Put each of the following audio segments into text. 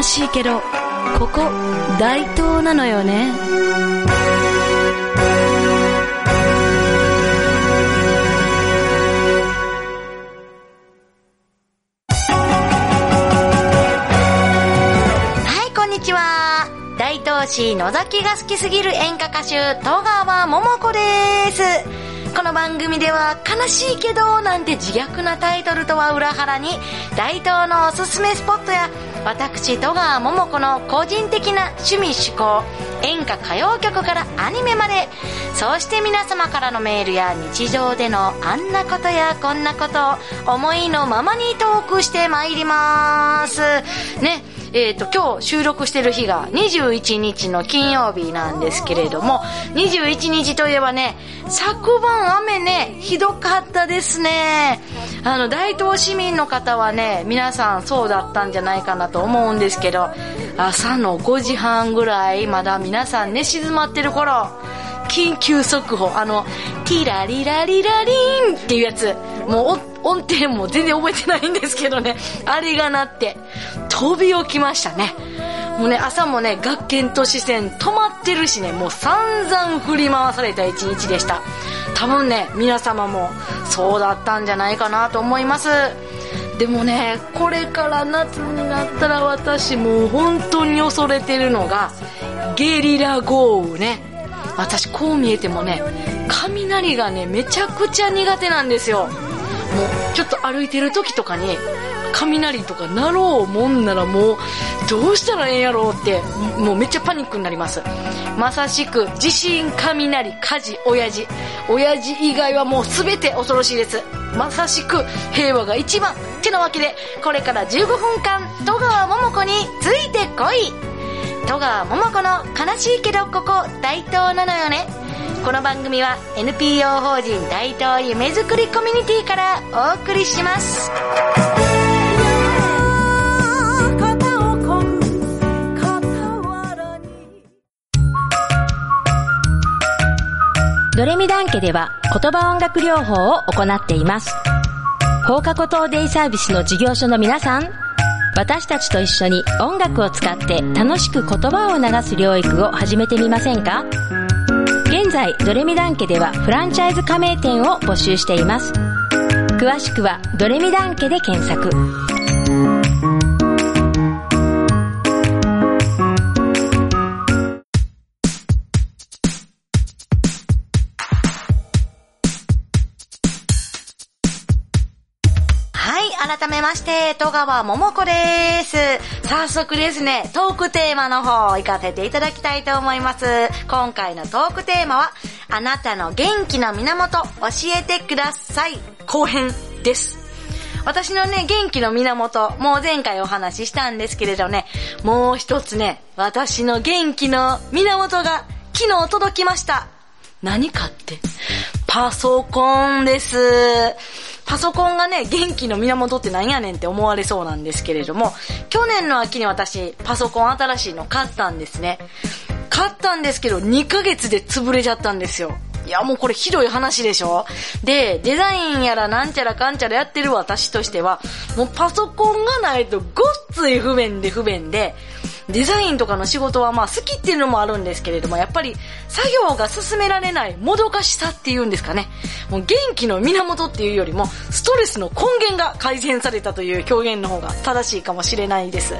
悲しいけど、ここ、大東なのよね。はい、こんにちは。大東市野崎が好きすぎる演歌歌手、戸川桃子です。この番組では、悲しいけど、なんて自虐なタイトルとは裏腹に、大東のおすすめスポットや、私、戸川桃子の個人的な趣味趣向、演歌歌謡曲からアニメまで、そして皆様からのメールや日常でのあんなことやこんなことを思いのままにトークしてまいります。ね。えっ、と、今日収録してる日が21日の金曜日なんですけれども、21日といえばね、昨晩雨ね、ひどかったですね。あの、大東市民の方はね、皆さんそうだったんじゃないかなと思うんですけど、朝の5時半ぐらい、まだ皆さんね、静まってる頃、緊急速報、あの、ティラリラリラリンっていうやつ、もう音程も全然覚えてないんですけどね、あれが鳴って、飛び起きましたね。もうね、朝もね、学研都市線止まってるしね、もう散々振り回された一日でした。多分ね、皆様もそうだったんじゃないかなと思います。でもね、これから夏になったら私もう本当に恐れてるのが、ゲリラ豪雨ね。私こう見えてもね、雷がね、めちゃくちゃ苦手なんですよ。もう、ちょっと歩いてる時とかに、雷とかなろうもんならもう、どうしたらええんやろうって、もうめっちゃパニックになります。まさしく、地震、雷、火事、親父。親父以外はもう全て恐ろしいです。まさしく、平和が一番。ってなわけで、これから15分間、戸川桃子についてこい戸川桃子の悲しいけどここ大東なのよねこの番組は NPO 法人大東夢づくりコミュニティからお送りしますドレミダン家では言葉音楽療法を行っています。放課後等デイサービスの事業所の皆さん、私たちと一緒に音楽を使って楽しく言葉を流す療育を始めてみませんか？現在、ドレミダン家ではフランチャイズ加盟店を募集しています。詳しくはドレミダン家で検索。改めまして戸川桃子です。早速ですねトークテーマの方行かせていただきたいと思います。今回のトークテーマはあなたの元気の源教えてください。後編です。私のね、元気の源、もう前回お話ししたんですけれどね、もう一つね、私の元気の源が昨日届きました。何かって、パソコンです。パソコンがね、元気の源ってなんやねんって思われそうなんですけれども、去年の秋に私、パソコン新しいの買ったんですね。買ったんですけど、2ヶ月で潰れちゃったんですよ。いや、もうこれひどい話でしょ？で、デザインやらなんちゃらかんちゃらやってる私としては、もうパソコンがないとごっつい不便で不便で、デザインとかの仕事はまあ好きっていうのもあるんですけれども、やっぱり作業が進められないもどかしさっていうんですかね。もう元気の源っていうよりも、ストレスの根源が改善されたという表現の方が正しいかもしれないです。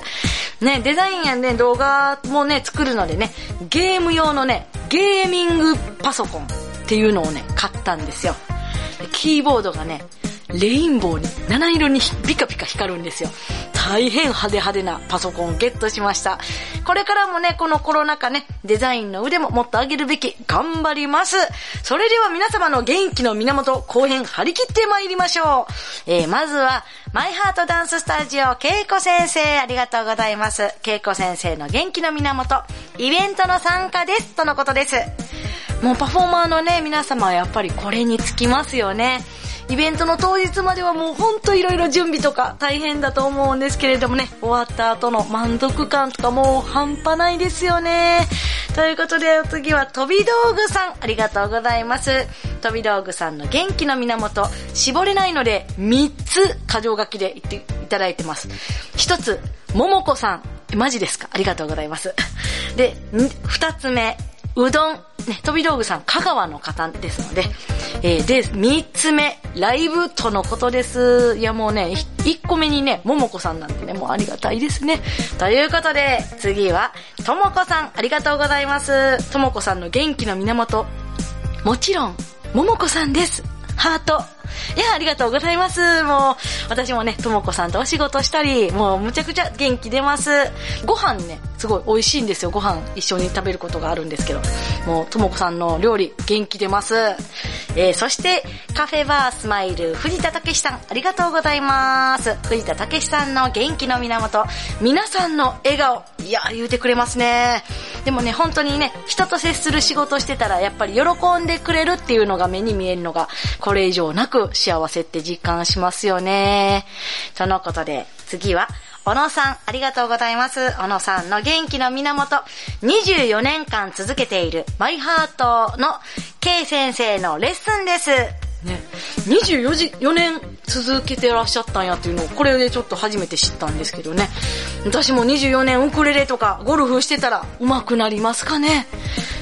ね、デザインやね、動画もね、作るのでね、ゲーム用のね、ゲーミングパソコンっていうのをね、買ったんですよ。キーボードがね、レインボーに、七色にピカピカ光るんですよ。大変派手派手なパソコンゲットしました。これからもね、このコロナ禍ね、デザインの腕ももっと上げるべき、頑張ります。それでは皆様の元気の源、後編張り切って参りましょう。えー、まずは、マイハートダンススタジオ、けいこ先生、ありがとうございます。けいこ先生の元気の源、イベントの参加です、とのことです。もうパフォーマーのね、皆様はやっぱりこれにつきますよね。イベントの当日まではもうほんといろいろ準備とか大変だと思うんですけれどもね、終わった後の満足感とかもう半端ないですよね。ということでお次は飛び道具さん、ありがとうございます。飛び道具さんの元気の源、絞れないので3つ箇条書きで言っていただいてます。1つ、ももこさん。マジですか？ありがとうございます。で、ん二つ目、うどん。ね、飛び道具さん、香川の方ですので。えーで、三つ目、ライブとのことです。いやもうね、一個目にね、ももこさんなんてね、もうありがたいですね。ということで、次は、ともこさん、ありがとうございます。ともこさんの元気の源。もちろん、ももこさんです。ハート。いや、ありがとうございます。もう、私もね、ともこさんとお仕事したり、もうむちゃくちゃ元気出ます。ご飯ね、すごい美味しいんですよ。ご飯一緒に食べることがあるんですけど。もう、ともこさんの料理、元気出ます。えー、そして、カフェバースマイル、藤田武さん、ありがとうございます。藤田武さんの元気の源、皆さんの笑顔、いや、言うてくれますね。でもね、本当にね、人と接する仕事してたら、やっぱり喜んでくれるっていうのが目に見えるのが、これ以上なく幸せって実感しますよね。とのことで、次は、小野さん、ありがとうございます。小野さんの元気の源、24年間続けているマイハートの K 先生のレッスンです。ね、24時、4年続けてらっしゃったんやっていうのを、これでちょっと初めて知ったんですけどね。私も24年ウクレレとかゴルフしてたら上手くなりますかね。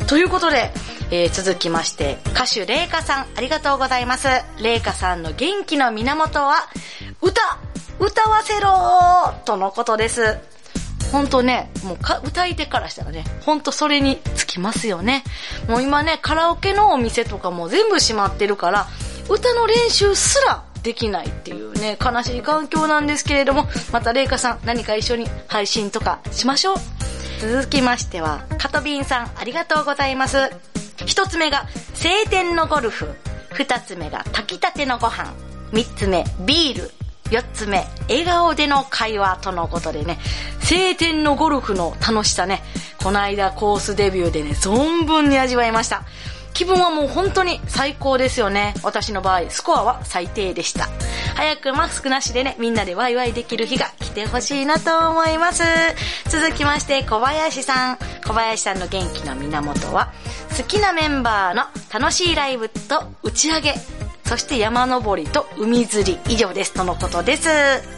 ということで、えー続きまして、歌手レイカさん、ありがとうございます。レイカさんの元気の源は、歌歌わせろーとのことです。ほんとね、もうか歌い手からしたらね、ほんとそれにつきますよね。もう今ね、カラオケのお店とかも全部閉まってるから、歌の練習すらできないっていうね、悲しい環境なんですけれども、またレイカさん何か一緒に配信とかしましょう。続きましては、カトビンさんありがとうございます。一つ目が、晴天のゴルフ。二つ目が、炊きたてのご飯。三つ目、ビール。四つ目、笑顔での会話とのことでね、晴天のゴルフの楽しさね、この間コースデビューでね、存分に味わいました。気分はもう本当に最高ですよね。私の場合、スコアは最低でした。早くマスクなしでね、みんなでワイワイできる日が来てほしいなと思います。続きまして、小林さん。小林さんの元気の源は、好きなメンバーの楽しいライブと打ち上げ、そして山登りと海釣り以上ですとのことです。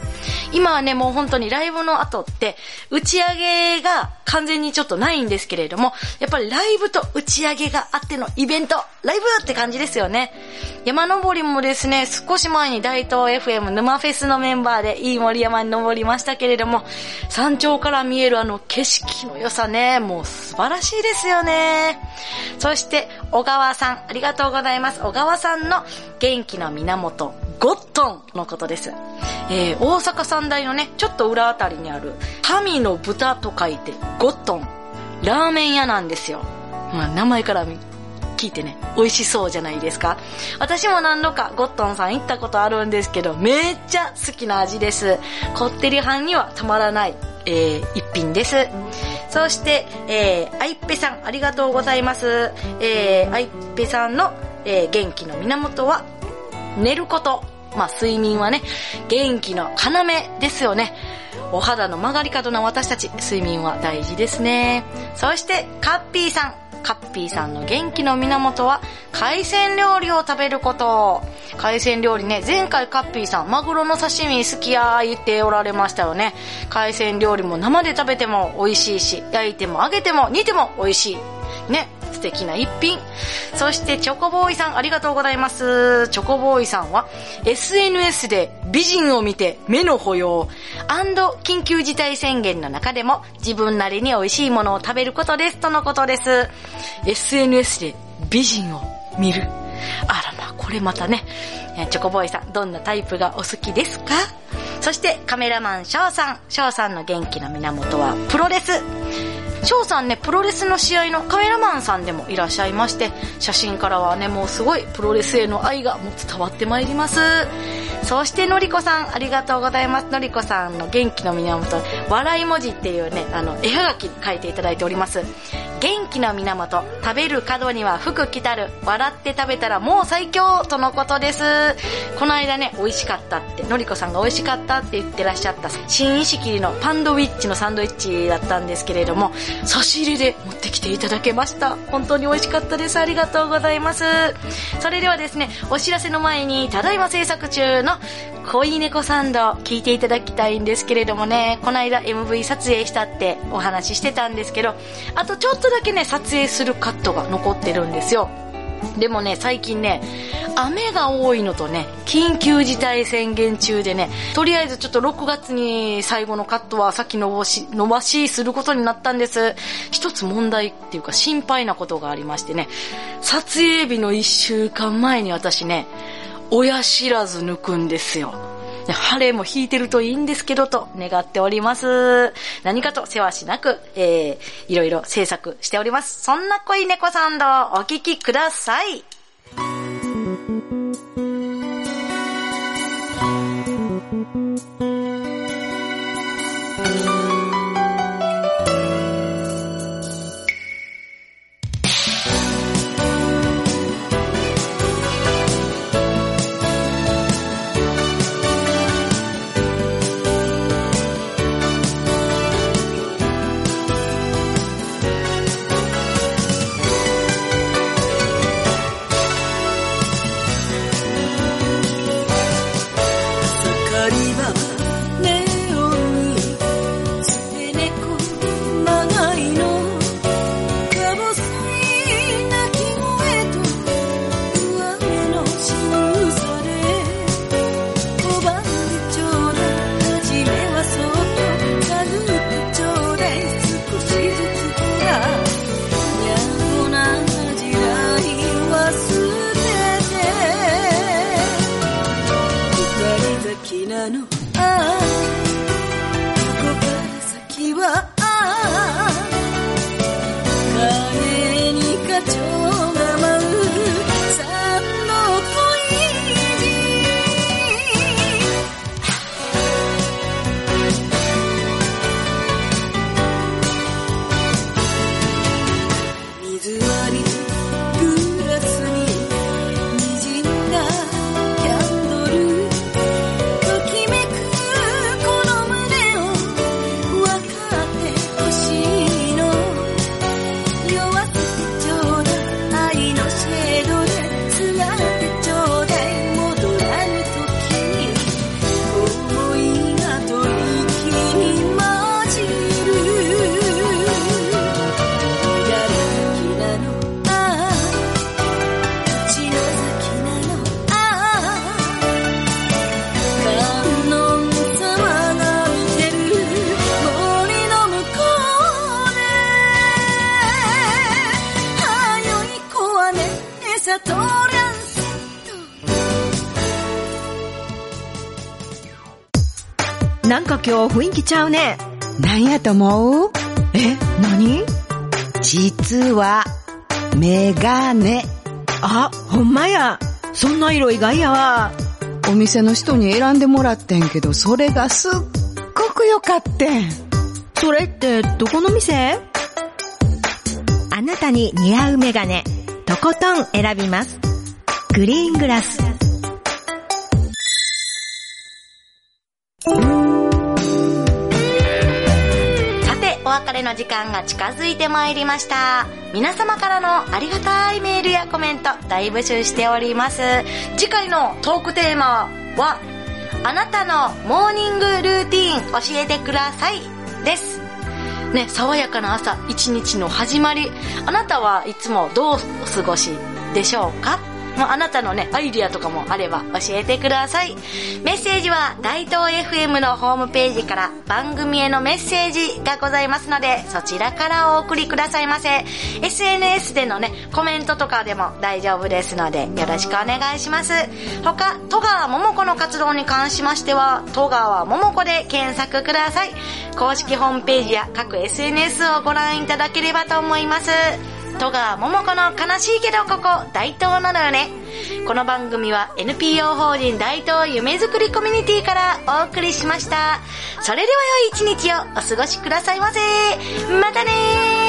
今はね、もう本当にライブの後って、打ち上げが完全にちょっとないんですけれども、やっぱりライブと打ち上げがあってのイベント、ライブって感じですよね。山登りもですね、少し前に大東 FM 沼フェスのメンバーでいい森山に登りましたけれども、山頂から見えるあの景色の良さね、もう素晴らしいですよね。そして、小川さん、ありがとうございます。小川さんの元気の源、ゴットンのことです。えー、大阪三大のね、ちょっと裏あたりにある、神の豚と書いて、ゴットン。ラーメン屋なんですよ。まあ、名前から聞いてね、美味しそうじゃないですか。私も何度かゴットンさん行ったことあるんですけど、めっちゃ好きな味です。こってり飯にはたまらない、えー、一品です。そして、えー、あいっぺさん、ありがとうございます。えー、あいっぺさんの、えー、元気の源は、寝ること。まあ、睡眠はね、元気の要ですよね。お肌の曲がり角の私たち、睡眠は大事ですね。そして、カッピーさん。カッピーさんの元気の源は、海鮮料理を食べること。海鮮料理ね、前回カッピーさん、マグロの刺身好きやー言っておられましたよね。海鮮料理も生で食べても美味しいし、焼いても揚げても煮ても美味しい。ね、素敵な一品。そして、チョコボーイさん、ありがとうございます。チョコボーイさんは、SNS で美人を見て目の保養緊急事態宣言の中でも自分なりに美味しいものを食べることですとのことです。SNS で美人を見る。あらまあ、これまたね、チョコボーイさん、どんなタイプがお好きですか？そして、カメラマン翔さん。翔さんの元気の源は、プロレス。翔さんね、プロレスの試合のカメラマンさんでもいらっしゃいまして、写真からはね、もうすごいプロレスへの愛がもう伝わってまいります。そして、のりこさん、ありがとうございます。のりこさんの元気の源、笑い文字っていうね、あの、絵はがき書いていただいております。元気の源、食べる角には福来たる、笑って食べたらもう最強とのことです。この間ね、美味しかったって、のりこさんが美味しかったって言ってらっしゃった、新石切りのパンドウィッチのサンドイッチだったんですけれども、差し入れで持ってきていただけました。本当に美味しかったです。ありがとうございます。それではですね、お知らせの前に、ただいま制作中の恋猫サンド聞いていただきたいんですけれどもね、この間 MV 撮影したってお話ししてたんですけど、あとちょっとだけね、撮影するカットが残ってるんですよ。でもね、最近ね、雨が多いのとね、緊急事態宣言中でね、とりあえずちょっと6月に最後のカットは先延ばし、伸ばしすることになったんです。一つ問題っていうか心配なことがありましてね、撮影日の1週間前に私ね、親知らず抜くんですよ。ね晴れも引いてるといいんですけどと願っております。何かと世話しなく、えー、いろいろ制作しております。そんな恋猫サンドお聴きください。なんか今日雰囲気ちゃうね。なんやと思う？え、何？実は、メガネ。あ、ほんまや。そんな色意外やわ。お店の人に選んでもらってんけど、それがすっごく良かってん。それってどこの店？あなたに似合うメガネ、とことん選びます。グリーングラス。別れの時間が近づいてまいりました。皆様からのありがたいメールやコメント大募集しております。次回のトークテーマは、あなたのモーニングルーティーン教えてくださいです。ね、爽やかな朝、一日の始まり。あなたはいつもどうお過ごしでしょうか？もあなたのね、アイディアとかもあれば教えてください。メッセージは大東 FM のホームページから番組へのメッセージがございますので、そちらからお送りくださいませ。SNS でのね、コメントとかでも大丈夫ですので、よろしくお願いします。他、戸川桃子の活動に関しましては、戸川桃子で検索ください。公式ホームページや各 SNS をご覧いただければと思います。戸川桃子の悲しいけどここ大東なのよね。この番組は NPO 法人大東夢づくりコミュニティからお送りしました。それでは良い一日をお過ごしくださいませ。またね